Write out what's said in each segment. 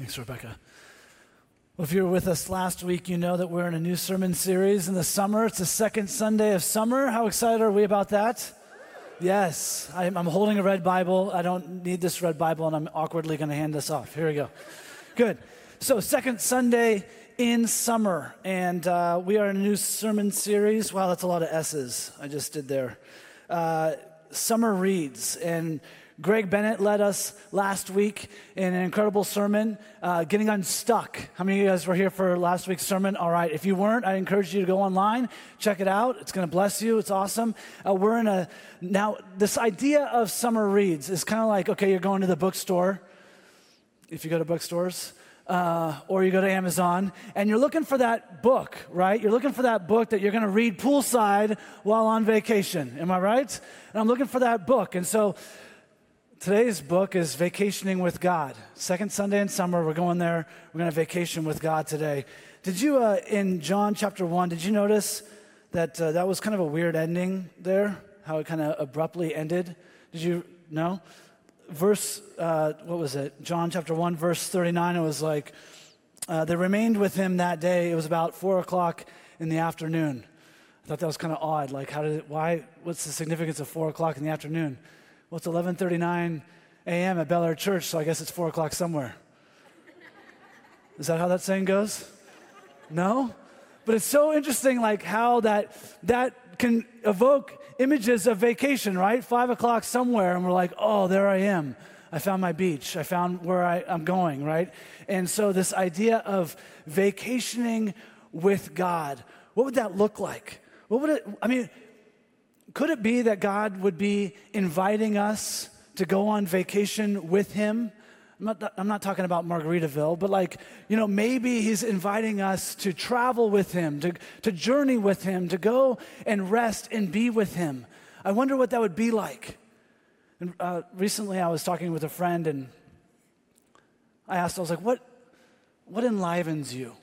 Thanks, Rebecca. Well, if you were with us last week, you know that we're in a new sermon series in the summer. It's the second Sunday of summer. How excited are we about that? Yes, I'm, holding a red Bible. I don't need this red Bible, and I'm awkwardly going to hand this off. Here we go. Good. So, second Sunday in summer, and uh, we are in a new sermon series. Wow, that's a lot of S's I just did there. Uh, summer reads, and Greg Bennett led us last week in an incredible sermon, uh, Getting Unstuck. How many of you guys were here for last week's sermon? All right. If you weren't, I encourage you to go online, check it out. It's going to bless you. It's awesome. Uh, we're in a, now, this idea of summer reads is kind of like, okay, you're going to the bookstore, if you go to bookstores. Uh, or you go to Amazon and you're looking for that book, right? You're looking for that book that you're going to read poolside while on vacation. Am I right? And I'm looking for that book. And so Today's book is Vacationing with God. Second Sunday in summer, we're going there. We're going to vacation with God today. Did you, uh, in John chapter 1, did you notice that uh, that was kind of a weird ending there? How it kind of abruptly ended? Did you know? Verse, uh, what was it? John chapter 1, verse 39, it was like, uh, they remained with him that day. It was about 4 o'clock in the afternoon. I thought that was kind of odd. Like, how did it, why, what's the significance of 4 o'clock in the afternoon? Well, it's 11:39 a.m. at Bel Air Church, so I guess it's four o'clock somewhere. Is that how that saying goes? No, but it's so interesting, like how that that can evoke images of vacation, right? Five o'clock somewhere, and we're like, oh, there I am. I found my beach. I found where I, I'm going, right? And so this idea of vacationing with God, what would that look like? What would it? I mean, could it be that God would be inviting us to go on vacation with Him? I'm not, I'm not talking about Margaritaville, but like, you know, maybe He's inviting us to travel with Him, to, to journey with Him, to go and rest and be with Him. I wonder what that would be like. And uh, recently I was talking with a friend and I asked, I was like, what, what enlivens you?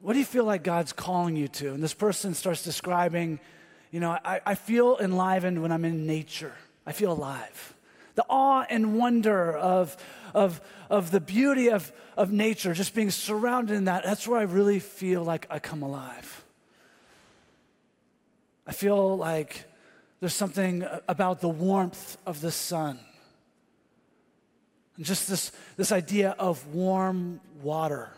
What do you feel like God's calling you to? And this person starts describing you know, I, I feel enlivened when I'm in nature. I feel alive. The awe and wonder of, of, of the beauty of, of nature, just being surrounded in that, that's where I really feel like I come alive. I feel like there's something about the warmth of the sun. And just this, this idea of warm water.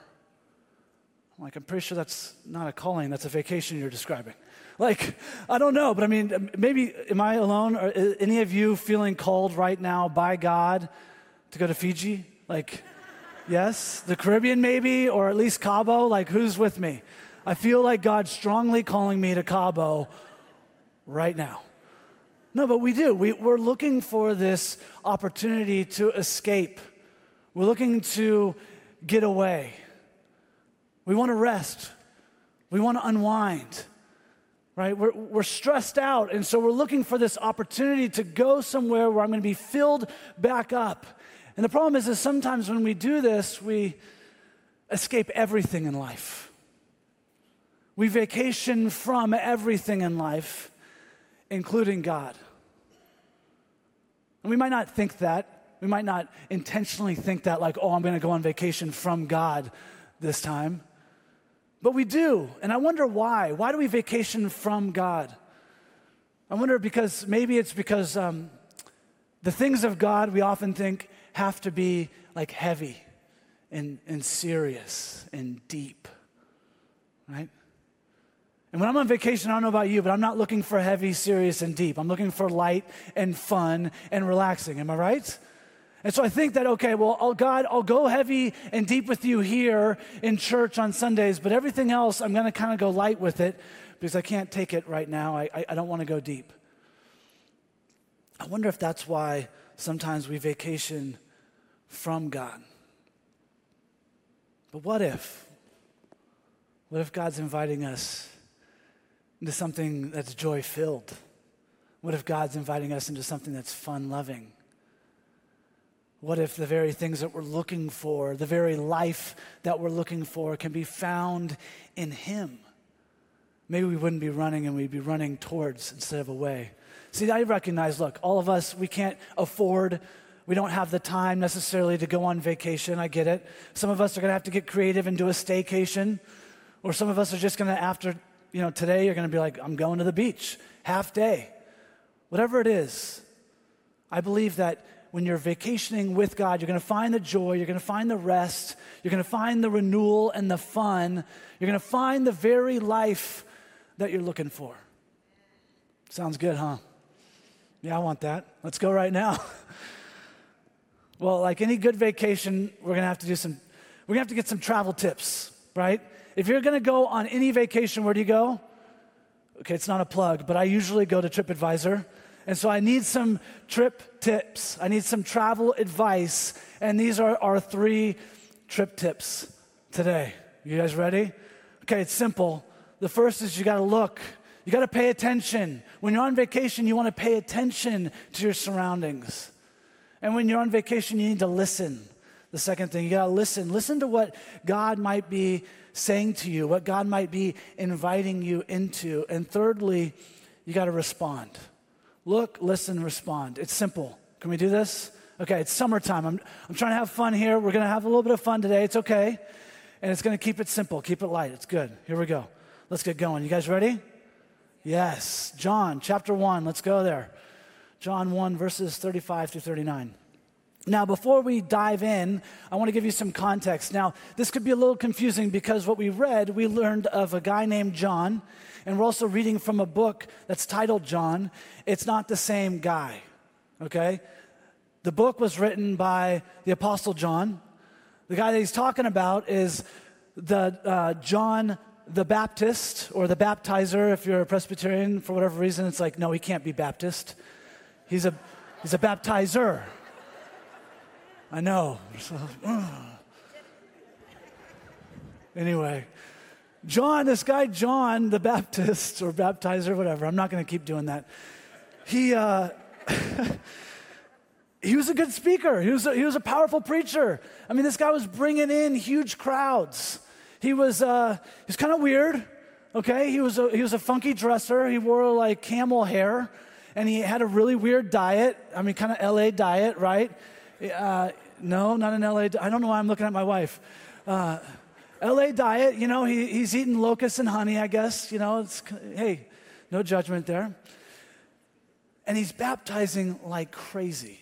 Like, I'm pretty sure that's not a calling, that's a vacation you're describing. Like, I don't know, but I mean, maybe, am I alone? Or any of you feeling called right now by God to go to Fiji? Like, yes? The Caribbean, maybe? Or at least Cabo? Like, who's with me? I feel like God's strongly calling me to Cabo right now. No, but we do. We, we're looking for this opportunity to escape. We're looking to get away. We want to rest. We want to unwind right? We're, we're stressed out, and so we're looking for this opportunity to go somewhere where I'm going to be filled back up. And the problem is, is sometimes when we do this, we escape everything in life. We vacation from everything in life, including God. And we might not think that. We might not intentionally think that, like, oh, I'm going to go on vacation from God this time. But we do. And I wonder why. Why do we vacation from God? I wonder because maybe it's because um, the things of God we often think have to be like heavy and, and serious and deep, right? And when I'm on vacation, I don't know about you, but I'm not looking for heavy, serious, and deep. I'm looking for light and fun and relaxing. Am I right? And so I think that, okay, well, oh God, I'll go heavy and deep with you here in church on Sundays, but everything else, I'm going to kind of go light with it because I can't take it right now. I, I, I don't want to go deep. I wonder if that's why sometimes we vacation from God. But what if? What if God's inviting us into something that's joy filled? What if God's inviting us into something that's fun loving? What if the very things that we're looking for, the very life that we're looking for, can be found in Him? Maybe we wouldn't be running and we'd be running towards instead of away. See, I recognize, look, all of us, we can't afford We don't have the time necessarily to go on vacation. I get it. Some of us are going to have to get creative and do a staycation. Or some of us are just going to, after, you know, today, you're going to be like, I'm going to the beach, half day. Whatever it is, I believe that when you're vacationing with God, you're going to find the joy, you're going to find the rest, you're going to find the renewal and the fun, you're going to find the very life that you're looking for. Sounds good, huh? Yeah, I want that. Let's go right now. well, like any good vacation, we're going to have to do some, we're going to have to get some travel tips, right? If you're going to go on any vacation, where do you go? Okay, it's not a plug, but I usually go to TripAdvisor. And so I need some trip tips. I need some travel advice. And these are our three trip tips today. You guys ready? Okay, it's simple. The first is you got to look, you got to pay attention. When you're on vacation, you want to pay attention to your surroundings. And when you're on vacation, you need to listen. The second thing, you got to listen. Listen to what God might be saying to you, what God might be inviting you into. And thirdly, you got to respond. Look, listen, respond. It's simple. Can we do this? Okay, it's summertime. I'm, I'm trying to have fun here. We're going to have a little bit of fun today. It's okay. And it's going to keep it simple, keep it light. It's good. Here we go. Let's get going. You guys ready? Yes. John chapter 1. Let's go there. John 1, verses 35 through 39. Now, before we dive in, I want to give you some context. Now, this could be a little confusing because what we read, we learned of a guy named John, and we're also reading from a book that's titled John. It's not the same guy, okay? The book was written by the Apostle John. The guy that he's talking about is the uh, John the Baptist or the baptizer. If you're a Presbyterian, for whatever reason, it's like, no, he can't be Baptist. He's a, he's a baptizer. I know. anyway, John, this guy John the Baptist or baptizer, whatever, I'm not going to keep doing that. He, uh, he was a good speaker. He was a, he was a powerful preacher. I mean, this guy was bringing in huge crowds. He was, uh, he was kind of weird, okay? He was, a, he was a funky dresser. He wore like camel hair, and he had a really weird diet. I mean, kind of LA diet, right? Uh, no, not an LA. I don't know why I'm looking at my wife. Uh, LA diet, you know, he, he's eating locusts and honey, I guess. You know, it's, hey, no judgment there. And he's baptizing like crazy.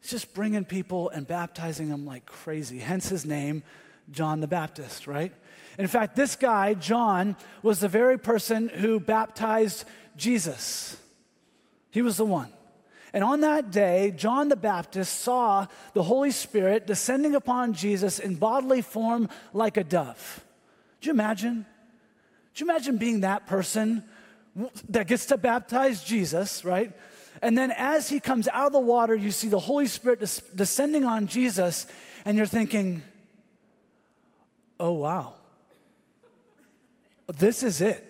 He's just bringing people and baptizing them like crazy. Hence his name, John the Baptist, right? In fact, this guy, John, was the very person who baptized Jesus. He was the one. And on that day, John the Baptist saw the Holy Spirit descending upon Jesus in bodily form like a dove. Do you imagine? Do you imagine being that person that gets to baptize Jesus, right? And then as he comes out of the water, you see the Holy Spirit des- descending on Jesus, and you're thinking, oh, wow, this is it.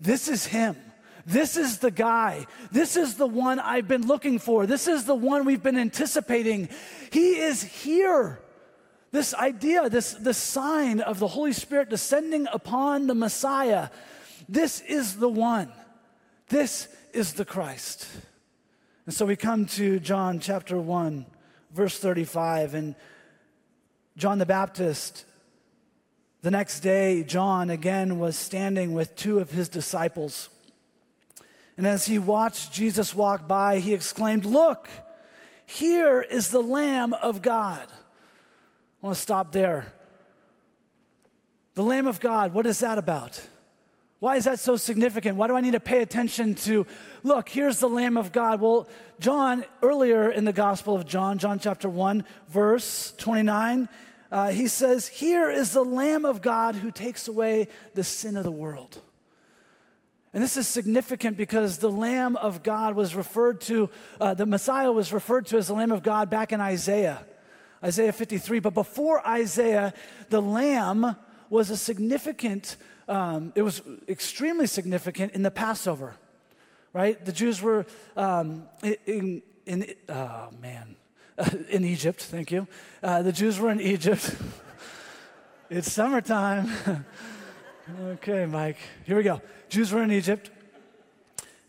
This is him. This is the guy. This is the one I've been looking for. This is the one we've been anticipating. He is here. This idea, this, this sign of the Holy Spirit descending upon the Messiah, this is the one. This is the Christ. And so we come to John chapter 1, verse 35, and John the Baptist the next day, John again was standing with two of his disciples. And as he watched Jesus walk by, he exclaimed, Look, here is the Lamb of God. I want to stop there. The Lamb of God, what is that about? Why is that so significant? Why do I need to pay attention to, look, here's the Lamb of God? Well, John, earlier in the Gospel of John, John chapter 1, verse 29, uh, he says, Here is the Lamb of God who takes away the sin of the world. And this is significant because the Lamb of God was referred to, uh, the Messiah was referred to as the Lamb of God back in Isaiah, Isaiah 53. But before Isaiah, the Lamb was a significant, um, it was extremely significant in the Passover, right? The Jews were um, in, in, oh man, in Egypt, thank you. Uh, the Jews were in Egypt. it's summertime. okay, Mike, here we go. Jews were in Egypt,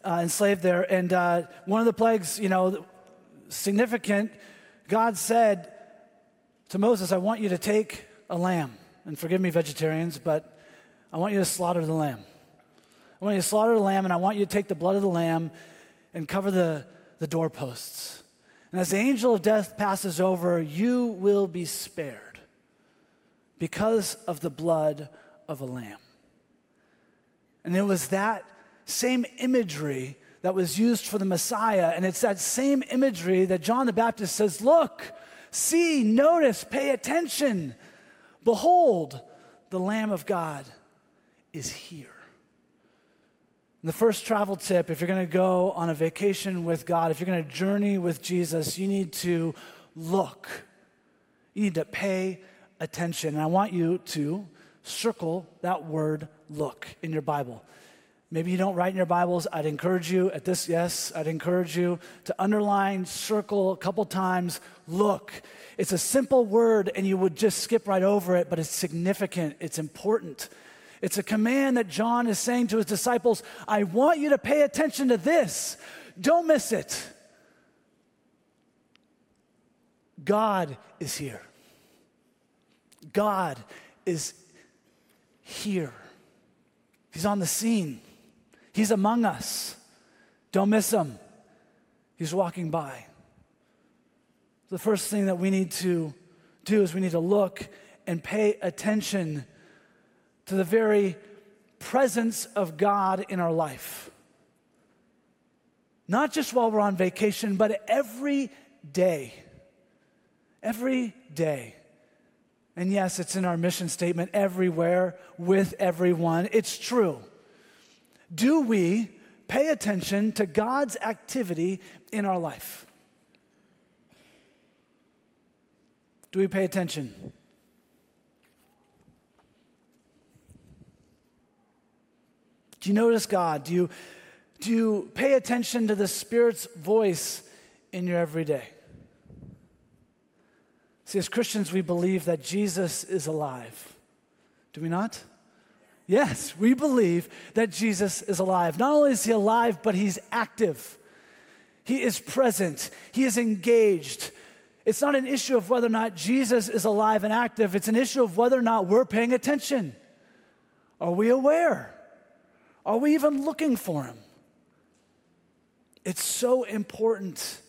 uh, enslaved there, and uh, one of the plagues, you know, significant, God said to Moses, I want you to take a lamb. And forgive me, vegetarians, but I want you to slaughter the lamb. I want you to slaughter the lamb, and I want you to take the blood of the lamb and cover the, the doorposts. And as the angel of death passes over, you will be spared because of the blood of a lamb. And it was that same imagery that was used for the Messiah. And it's that same imagery that John the Baptist says, Look, see, notice, pay attention. Behold, the Lamb of God is here. And the first travel tip if you're going to go on a vacation with God, if you're going to journey with Jesus, you need to look. You need to pay attention. And I want you to circle that word look in your Bible. Maybe you don't write in your Bibles. I'd encourage you at this, yes, I'd encourage you to underline, circle a couple times, look. It's a simple word and you would just skip right over it, but it's significant, it's important. It's a command that John is saying to his disciples I want you to pay attention to this. Don't miss it. God is here. God is here. He's on the scene. He's among us. Don't miss him. He's walking by. The first thing that we need to do is we need to look and pay attention to the very presence of God in our life. Not just while we're on vacation, but every day. Every day. And yes, it's in our mission statement everywhere, with everyone. It's true. Do we pay attention to God's activity in our life? Do we pay attention? Do you notice God? Do you, do you pay attention to the Spirit's voice in your everyday? See, as Christians, we believe that Jesus is alive. Do we not? Yes, we believe that Jesus is alive. Not only is he alive, but he's active. He is present. He is engaged. It's not an issue of whether or not Jesus is alive and active, it's an issue of whether or not we're paying attention. Are we aware? Are we even looking for him? It's so important.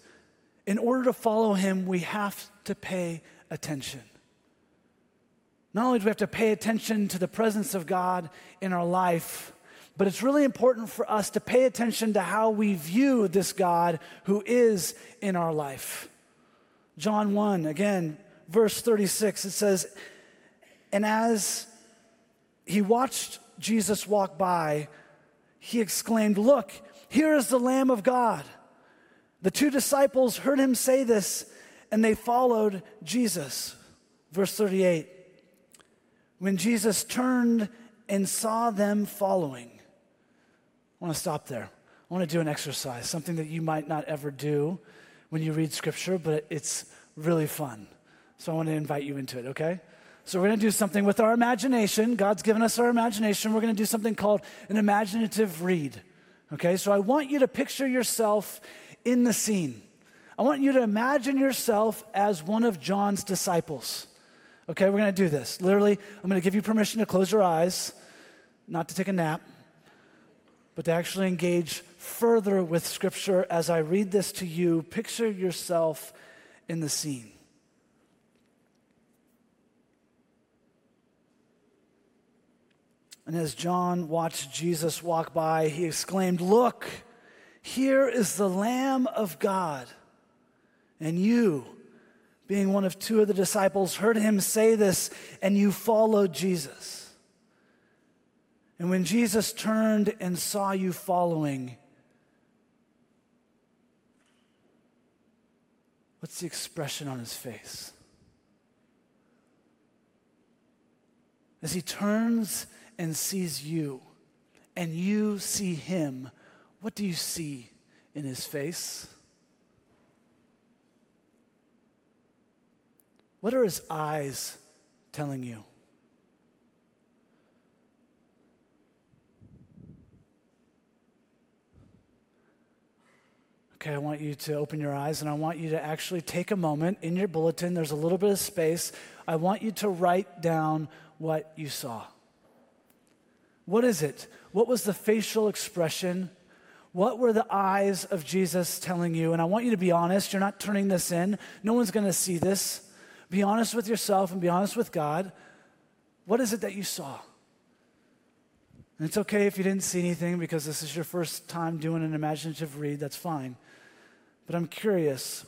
In order to follow him, we have to pay attention. Not only do we have to pay attention to the presence of God in our life, but it's really important for us to pay attention to how we view this God who is in our life. John 1, again, verse 36, it says, And as he watched Jesus walk by, he exclaimed, Look, here is the Lamb of God. The two disciples heard him say this, and they followed Jesus. Verse 38 when Jesus turned and saw them following. I want to stop there. I want to do an exercise, something that you might not ever do when you read scripture, but it's really fun. So I want to invite you into it, okay? So we're going to do something with our imagination. God's given us our imagination. We're going to do something called an imaginative read. Okay? So I want you to picture yourself in the scene. I want you to imagine yourself as one of John's disciples. Okay, we're going to do this. Literally, I'm going to give you permission to close your eyes, not to take a nap, but to actually engage further with Scripture as I read this to you. Picture yourself in the scene. And as John watched Jesus walk by, he exclaimed, Look, here is the Lamb of God, and you being one of two of the disciples, heard him say this, and you followed Jesus. And when Jesus turned and saw you following, what's the expression on his face? As he turns and sees you, and you see him, what do you see in his face? What are his eyes telling you? Okay, I want you to open your eyes and I want you to actually take a moment in your bulletin. There's a little bit of space. I want you to write down what you saw. What is it? What was the facial expression? What were the eyes of Jesus telling you? And I want you to be honest. You're not turning this in, no one's going to see this. Be honest with yourself and be honest with God. What is it that you saw? And it's okay if you didn't see anything because this is your first time doing an imaginative read, that's fine. But I'm curious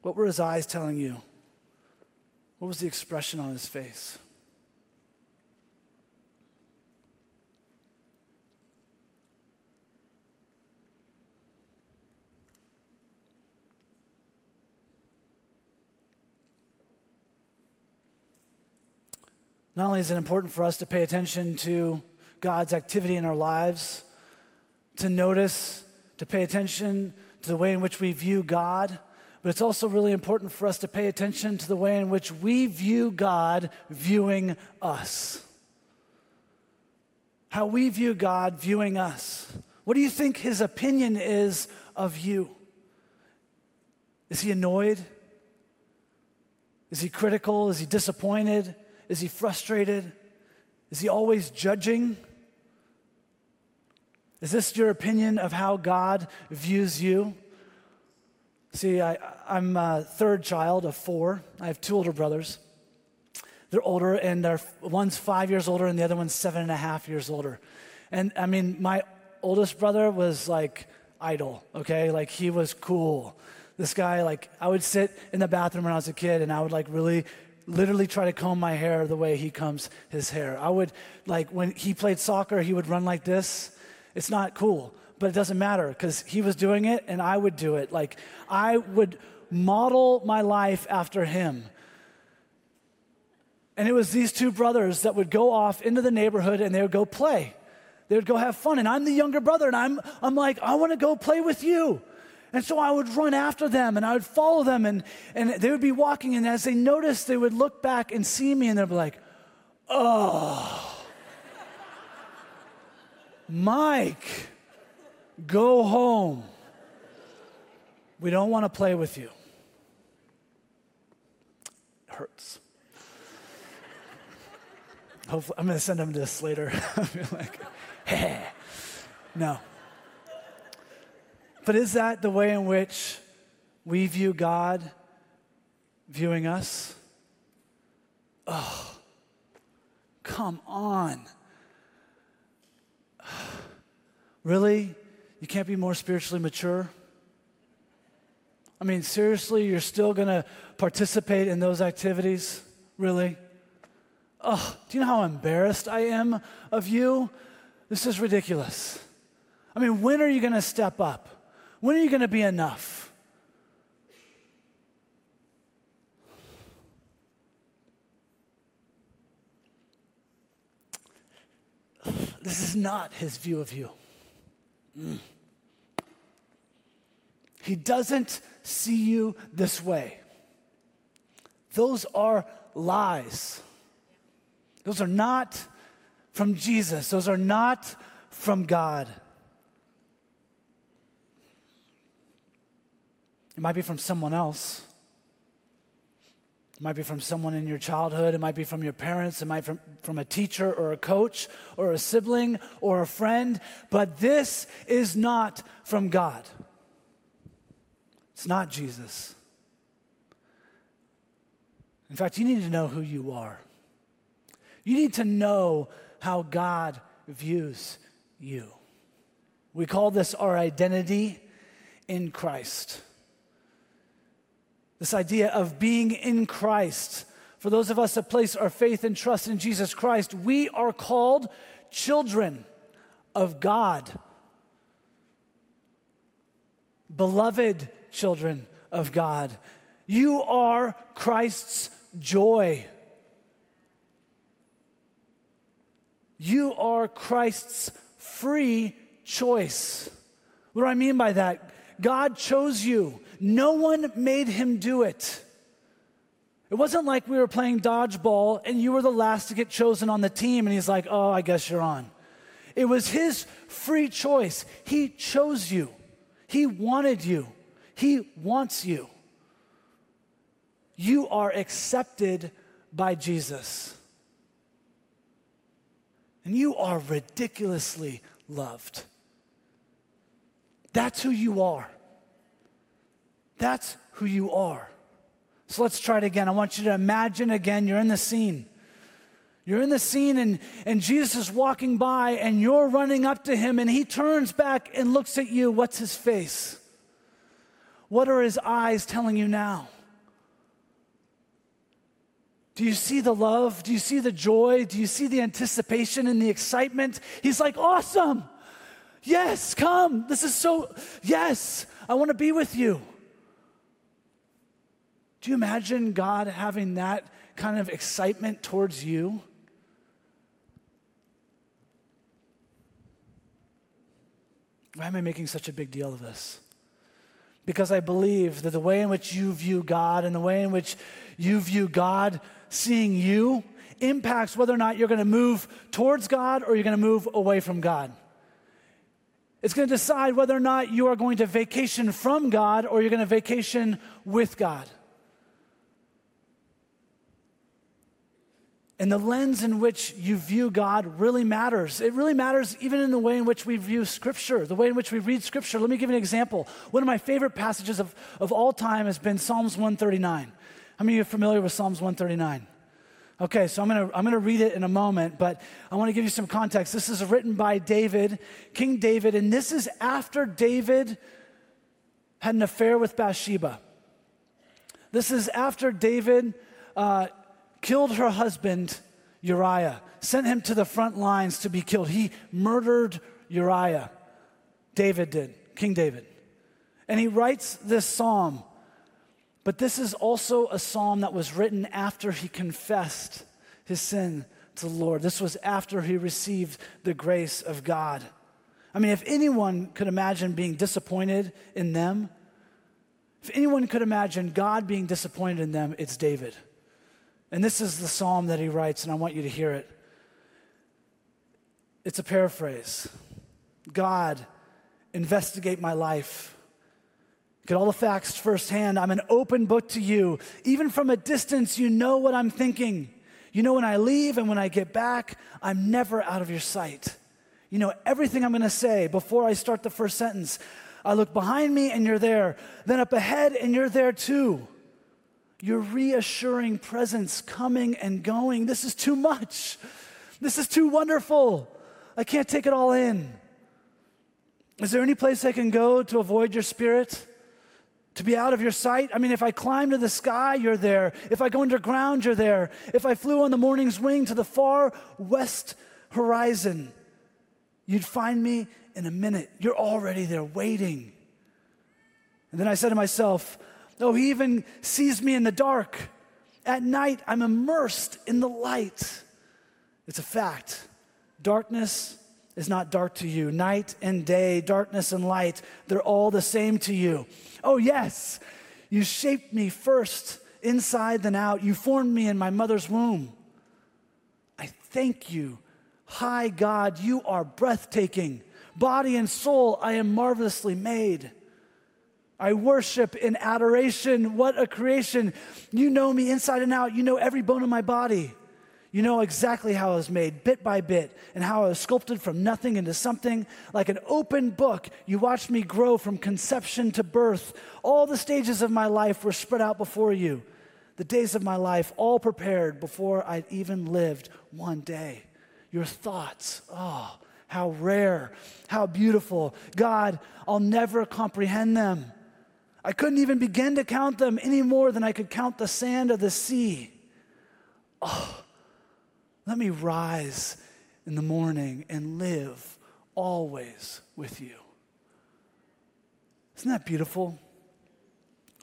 what were his eyes telling you? What was the expression on his face? Not only is it important for us to pay attention to God's activity in our lives, to notice, to pay attention to the way in which we view God, but it's also really important for us to pay attention to the way in which we view God viewing us. How we view God viewing us. What do you think his opinion is of you? Is he annoyed? Is he critical? Is he disappointed? Is he frustrated? Is he always judging? Is this your opinion of how God views you? See, I, am a third child of four. I have two older brothers. They're older, and they're, one's five years older, and the other one's seven and a half years older. And I mean, my oldest brother was like idol, okay? Like he was cool. This guy, like, I would sit in the bathroom when I was a kid, and I would like really literally try to comb my hair the way he combs his hair. I would, like, when he played soccer, he would run like this. It's not cool, but it doesn't matter because he was doing it and I would do it. Like, I would model my life after him. And it was these two brothers that would go off into the neighborhood and they would go play. They would go have fun. And I'm the younger brother, and I'm, I'm like, I want to go play with you. And so I would run after them and I would follow them, and, and they would be walking. And as they noticed, they would look back and see me, and they'd be like, oh, Mike, go home. We don't want to play with you. It hurts. Hopefully, I'm going to send them this later. Be like, hey, no. But is that the way in which we view God viewing us? Oh, come on. Really? You can't be more spiritually mature? I mean, seriously, you're still going to participate in those activities? Really? Oh, do you know how embarrassed I am of you? This is ridiculous. I mean, when are you going to step up? When are you going to be enough? This is not his view of you. Mm. He doesn't see you this way. Those are lies. Those are not from Jesus, those are not from God. It might be from someone else. It might be from someone in your childhood. It might be from your parents. It might be from, from a teacher or a coach or a sibling or a friend. But this is not from God. It's not Jesus. In fact, you need to know who you are. You need to know how God views you. We call this our identity in Christ. This idea of being in Christ. For those of us that place our faith and trust in Jesus Christ, we are called children of God, beloved children of God. You are Christ's joy. You are Christ's free choice. What do I mean by that? God chose you. No one made him do it. It wasn't like we were playing dodgeball and you were the last to get chosen on the team and he's like, oh, I guess you're on. It was his free choice. He chose you. He wanted you, He wants you. You are accepted by Jesus. And you are ridiculously loved. That's who you are. That's who you are. So let's try it again. I want you to imagine again you're in the scene. You're in the scene and, and Jesus is walking by and you're running up to him and he turns back and looks at you. What's his face? What are his eyes telling you now? Do you see the love? Do you see the joy? Do you see the anticipation and the excitement? He's like, awesome. Yes, come. This is so, yes, I want to be with you. Do you imagine God having that kind of excitement towards you? Why am I making such a big deal of this? Because I believe that the way in which you view God and the way in which you view God seeing you impacts whether or not you're going to move towards God or you're going to move away from God. It's going to decide whether or not you are going to vacation from God or you're going to vacation with God. And the lens in which you view God really matters. It really matters even in the way in which we view Scripture, the way in which we read Scripture. Let me give you an example. One of my favorite passages of, of all time has been Psalms 139. How many of you are familiar with Psalms 139? Okay, so I'm gonna, I'm gonna read it in a moment, but I wanna give you some context. This is written by David, King David, and this is after David had an affair with Bathsheba. This is after David uh, killed her husband, Uriah, sent him to the front lines to be killed. He murdered Uriah. David did, King David. And he writes this psalm. But this is also a psalm that was written after he confessed his sin to the Lord. This was after he received the grace of God. I mean, if anyone could imagine being disappointed in them, if anyone could imagine God being disappointed in them, it's David. And this is the psalm that he writes, and I want you to hear it. It's a paraphrase God, investigate my life. Get all the facts firsthand. I'm an open book to you. Even from a distance, you know what I'm thinking. You know when I leave and when I get back, I'm never out of your sight. You know everything I'm going to say before I start the first sentence. I look behind me and you're there, then up ahead and you're there too your reassuring presence coming and going. This is too much. This is too wonderful. I can't take it all in. Is there any place I can go to avoid your spirit? To be out of your sight? I mean, if I climb to the sky, you're there. If I go underground, you're there. If I flew on the morning's wing to the far west horizon, you'd find me in a minute. You're already there waiting. And then I said to myself, Oh, he even sees me in the dark. At night, I'm immersed in the light. It's a fact. Darkness is not dark to you. Night and day, darkness and light, they're all the same to you. Oh, yes, you shaped me first inside then out. You formed me in my mother's womb. I thank you. High God, you are breathtaking. Body and soul, I am marvelously made. I worship in adoration. What a creation. You know me inside and out. You know every bone in my body. You know exactly how I was made, bit by bit, and how I was sculpted from nothing into something. Like an open book, you watched me grow from conception to birth. All the stages of my life were spread out before you. The days of my life, all prepared before I'd even lived one day. Your thoughts, oh, how rare, how beautiful. God, I'll never comprehend them. I couldn't even begin to count them any more than I could count the sand of the sea. Oh, let me rise in the morning and live always with you. Isn't that beautiful?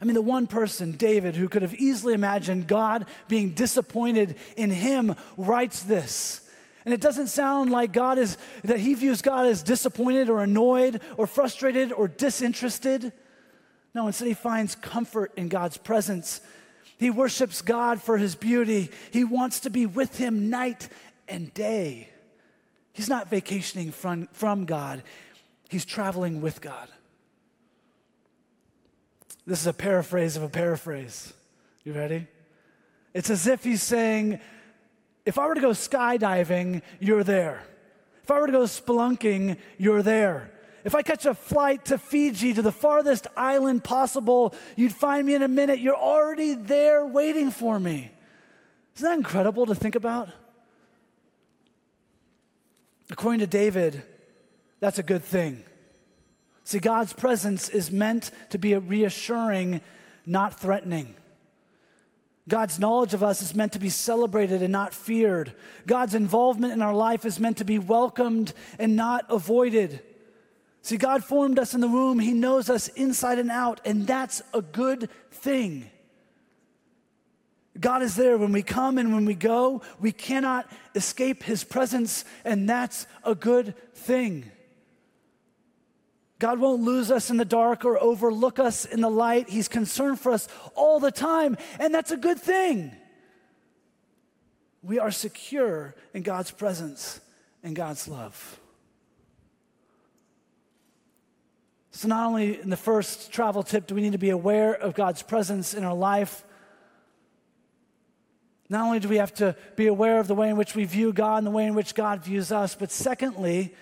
I mean, the one person, David, who could have easily imagined God being disappointed in him, writes this. And it doesn't sound like God is, that he views God as disappointed or annoyed or frustrated or disinterested. No, instead, he finds comfort in God's presence. He worships God for his beauty. He wants to be with him night and day. He's not vacationing from, from God, he's traveling with God. This is a paraphrase of a paraphrase. You ready? It's as if he's saying, if I were to go skydiving, you're there. If I were to go spelunking, you're there. If I catch a flight to Fiji, to the farthest island possible, you'd find me in a minute. You're already there waiting for me. Isn't that incredible to think about? According to David, that's a good thing. See, God's presence is meant to be reassuring, not threatening. God's knowledge of us is meant to be celebrated and not feared. God's involvement in our life is meant to be welcomed and not avoided. See, God formed us in the womb, He knows us inside and out, and that's a good thing. God is there when we come and when we go. We cannot escape His presence, and that's a good thing. God won't lose us in the dark or overlook us in the light. He's concerned for us all the time, and that's a good thing. We are secure in God's presence and God's love. So, not only in the first travel tip do we need to be aware of God's presence in our life, not only do we have to be aware of the way in which we view God and the way in which God views us, but secondly,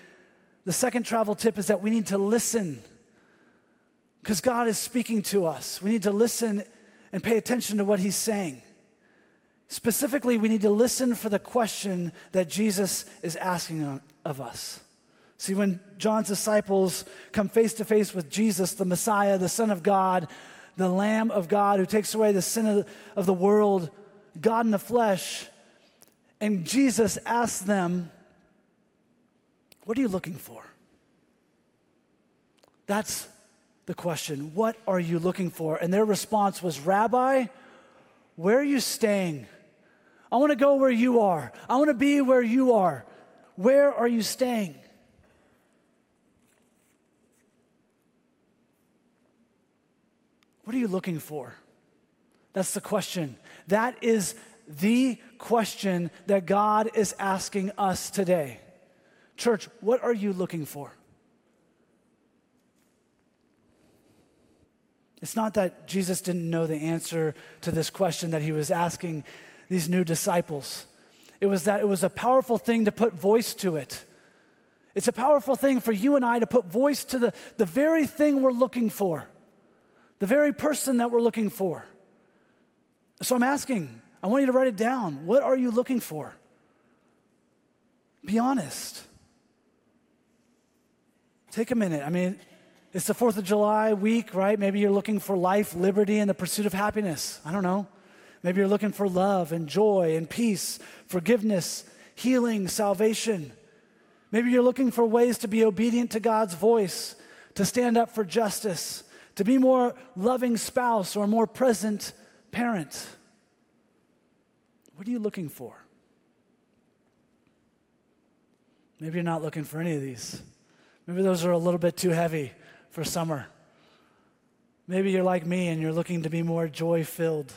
the second travel tip is that we need to listen because God is speaking to us. We need to listen and pay attention to what He's saying. Specifically, we need to listen for the question that Jesus is asking of us. See, when John's disciples come face to face with Jesus, the Messiah, the Son of God, the Lamb of God who takes away the sin of, the world, God in the flesh, and Jesus asks them, what are you looking for? That's the question. What are you looking for? And their response was, Rabbi, where are you staying? I want to go where you are. I want to be where you are. Where are you staying? What are you looking for? That's the question. That is the question that God is asking us today. Church, what are you looking for? It's not that Jesus didn't know the answer to this question that he was asking these new disciples. It was that it was a powerful thing to put voice to it. It's a powerful thing for you and I to put voice to the, the very thing we're looking for, the very person that we're looking for. So I'm asking, I want you to write it down. What are you looking for? Be honest. Take a minute. I mean, it's the 4th of July week, right? Maybe you're looking for life, liberty, and the pursuit of happiness. I don't know. Maybe you're looking for love and joy and peace, forgiveness, healing, salvation. Maybe you're looking for ways to be obedient to God's voice, to stand up for justice, to be more loving spouse or more present parent. What are you looking for? Maybe you're not looking for any of these. Maybe those are a little bit too heavy for summer. Maybe you're like me and you're looking to be more joy filled.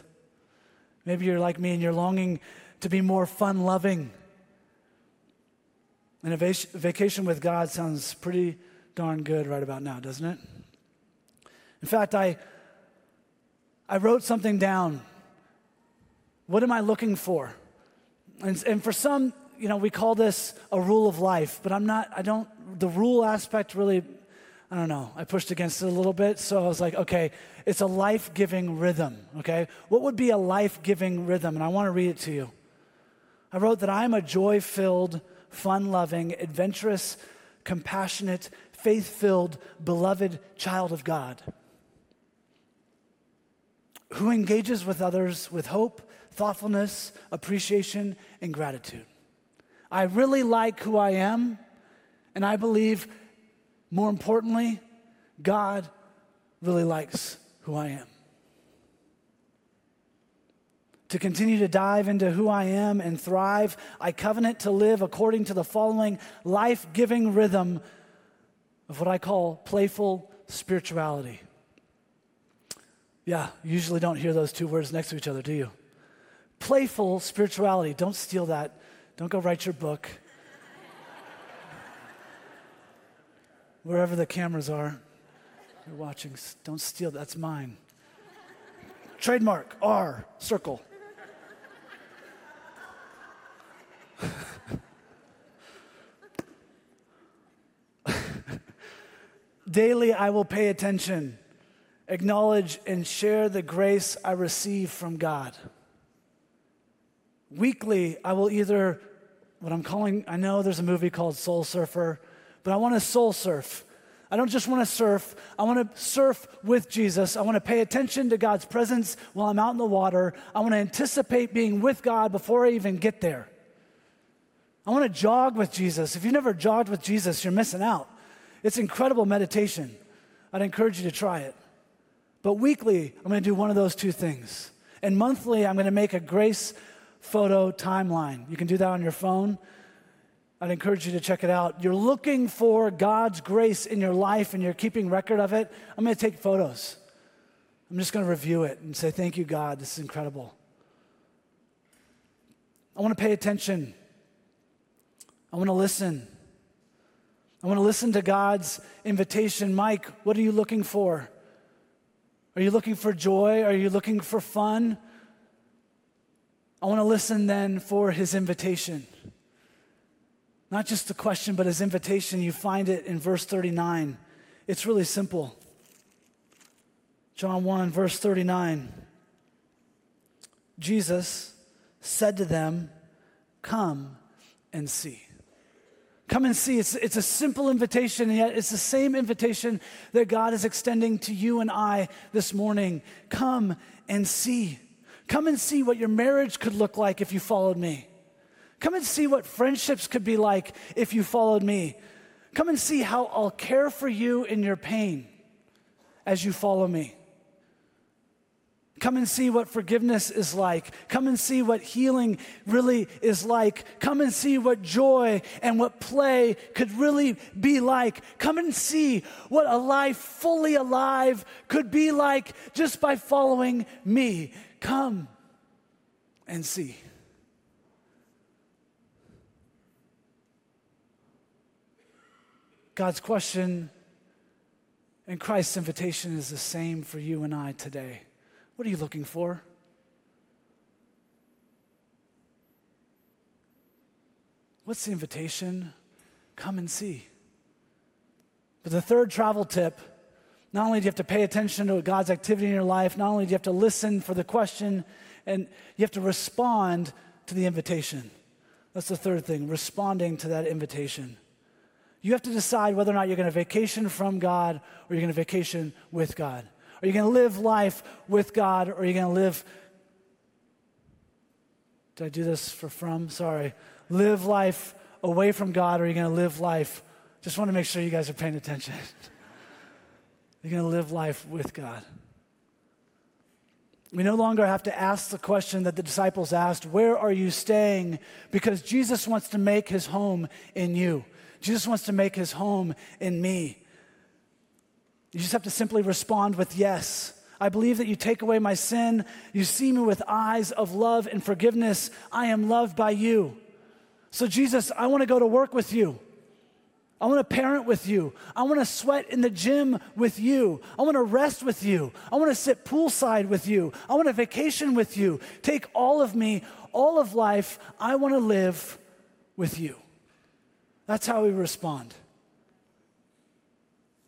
Maybe you're like me and you're longing to be more fun loving. And a vacation with God sounds pretty darn good right about now, doesn't it? In fact, I, I wrote something down. What am I looking for? And, and for some, you know, we call this a rule of life, but I'm not, I don't the rule aspect really, I don't know, I pushed against it a little bit. So I was like, okay, it's a life giving rhythm, okay? What would be a life giving rhythm? And I want to read it to you. I wrote that I'm a joy filled, fun loving, adventurous, compassionate, faith filled, beloved child of God who engages with others with hope, thoughtfulness, appreciation, and gratitude. I really like who I am. And I believe, more importantly, God really likes who I am. To continue to dive into who I am and thrive, I covenant to live according to the following life giving rhythm of what I call playful spirituality. Yeah, you usually don't hear those two words next to each other, do you? Playful spirituality. Don't steal that. Don't go write your book. wherever the cameras are. You're watching. Don't steal. That's mine. trademark, R, circle. Daily, I will pay attention, acknowledge, and share the grace I receive from God. Weekly, I will either, what I'm calling, I know there's a movie called Soul Surfer, but I want to soul surf. I don't just want to surf, I want to surf with Jesus. I want to pay attention to God's presence while I'm out in the water. I want to anticipate being with God before I even get there. I want to jog with Jesus. If you've never jogged with Jesus, you're missing out. It's incredible meditation. I'd encourage you to try it. But weekly, I'm going to do one of those two things. And monthly, I'm going to make a grace photo timeline. You can do that on your phone. I'd encourage you to check it out. You're looking for God's grace in your life and you're keeping record of it. I'm going to take photos. I'm just going to review it and say, Thank you, God. This is incredible. I want to pay attention. I want to listen. I want to listen to God's invitation. Mike, what are you looking for? Are you looking for joy? Are you looking for fun? I want to listen then for his invitation. Not just the question, but his invitation. You find it in verse 39. It's really simple. John 1, verse 39. Jesus said to them, Come and see. Come and see. It's, it's a simple invitation, and yet it's the same invitation that God is extending to you and I this morning. Come and see. Come and see what your marriage could look like if you followed me. Come and see what friendships could be like if you followed me. Come and see how I'll care for you in your pain as you follow me. Come and see what forgiveness is like. Come and see what healing really is like. Come and see what joy and what play could really be like. Come and see what a life fully alive could be like just by following me. Come and see. God's question and Christ's invitation is the same for you and I today. What are you looking for? What's the invitation? Come and see. But the third travel tip not only do you have to pay attention to God's activity in your life, not only do you have to listen for the question, and you have to respond to the invitation. That's the third thing, responding to that invitation. You have to decide whether or not you're going to vacation from God or you're going to vacation with God. Are you going to live life with God or are you going to live? Did I do this for from? Sorry. Live life away from God or are you going to live life? Just want to make sure you guys are paying attention. you're going to live life with God. We no longer have to ask the question that the disciples asked, Where are you staying? Because Jesus wants to make his home in you. Jesus wants to make his home in me. You just have to simply respond with yes. I believe that you take away my sin. You see me with eyes of love and forgiveness. I am loved by you. So, Jesus, I want to go to work with you. I want to parent with you. I want to sweat in the gym with you. I want to rest with you. I want to sit poolside with you. I want to vacation with you. Take all of me, all of life. I want to live with you. That's how we respond.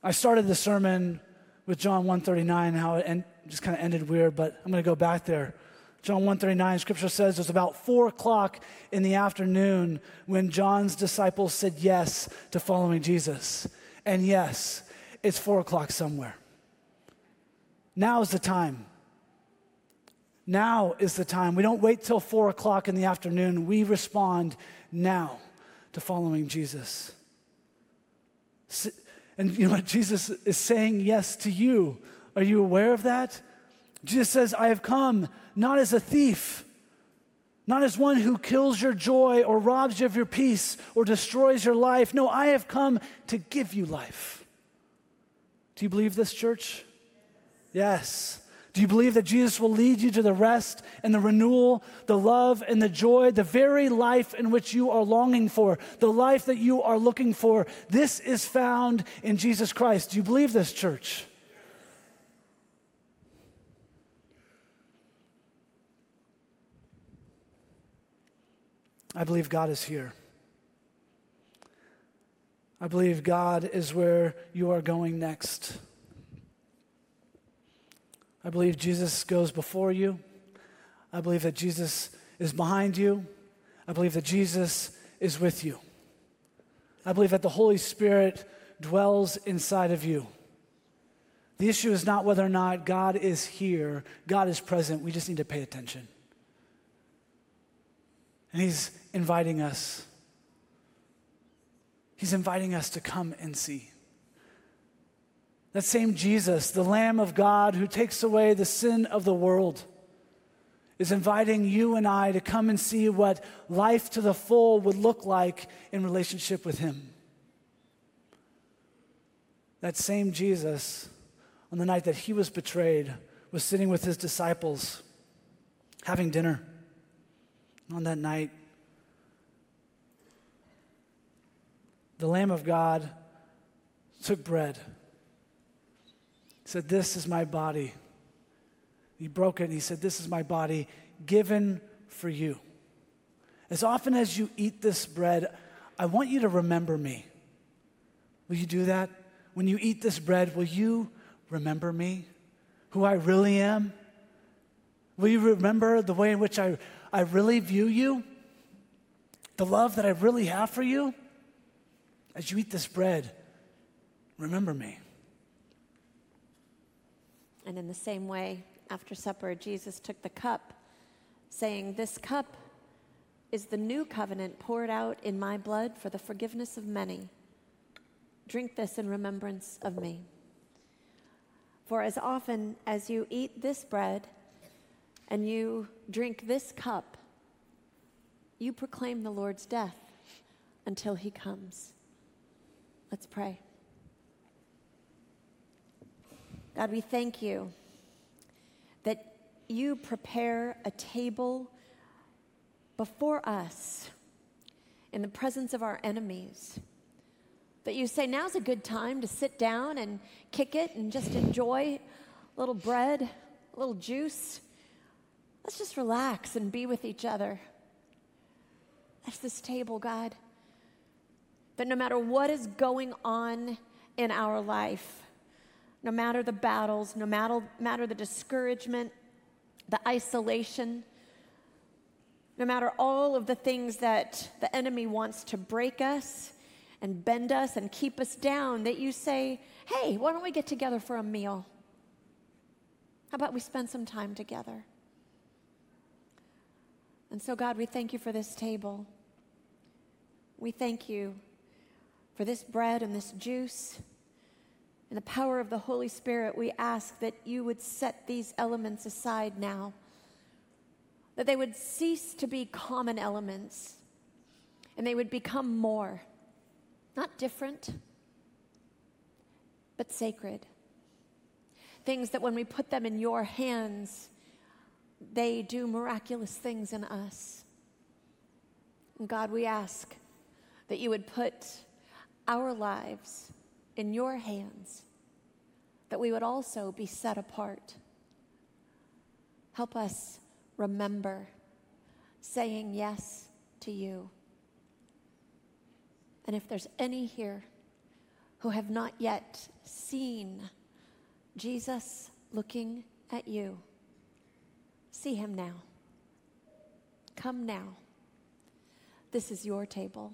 I started the sermon with John 139, how it end, just kind of ended weird, but I'm going to go back there. John 139, scripture says it was about four o'clock in the afternoon when John's disciples said yes to following Jesus. And yes, it's four o'clock somewhere. Now is the time. Now is the time. We don't wait till four o'clock in the afternoon. We respond now to following Jesus. And you know what? Jesus is saying yes to you. Are you aware of that? Jesus says, I have come not as a thief, not as one who kills your joy or robs you of your peace or destroys your life. No, I have come to give you life. Do you believe this, church? Yes. Do you believe that Jesus will lead you to the rest and the renewal, the love and the joy, the very life in which you are longing for, the life that you are looking for? This is found in Jesus Christ. Do you believe this, church? I believe God is here. I believe God is where you are going next. I believe Jesus goes before you. I believe that Jesus is behind you. I believe that Jesus is with you. I believe that the Holy Spirit dwells inside of you. The issue is not whether or not God is here, God is present. We just need to pay attention. And He's inviting us. He's inviting us to come and see. That same Jesus, the Lamb of God who takes away the sin of the world, is inviting you and I to come and see what life to the full would look like in relationship with Him. That same Jesus, on the night that He was betrayed, was sitting with His disciples having dinner. On that night, the Lamb of God took bread said, This is my body. He broke it and he said, This is my body given for you. As often as you eat this bread, I want you to remember me. Will you do that? When you eat this bread, will you remember me? Who I really am? Will you remember the way in which I, I really view you? The love that I really have for you? As you eat this bread, remember me. And in the same way, after supper, Jesus took the cup, saying, This cup is the new covenant poured out in my blood for the forgiveness of many. Drink this in remembrance of me. For as often as you eat this bread and you drink this cup, you proclaim the Lord's death until he comes. Let's pray. God, we thank you that you prepare a table before us in the presence of our enemies. That you say now's a good time to sit down and kick it and just enjoy a little bread, a little juice. Let's just relax and be with each other. That's this table, God. That no matter what is going on in our life, no matter the battles, no matter, matter the discouragement, the isolation, no matter all of the things that the enemy wants to break us and bend us and keep us down, that you say, hey, why don't we get together for a meal? How about we spend some time together? And so, God, we thank you for this table. We thank you for this bread and this juice. In the power of the Holy Spirit, we ask that you would set these elements aside now, that they would cease to be common elements and they would become more, not different, but sacred. Things that when we put them in your hands, they do miraculous things in us. And God, we ask that you would put our lives in your hands, that we would also be set apart. Help us remember saying yes to you. And if there's any here who have not yet seen Jesus looking at you, see him now. Come now. This is your table.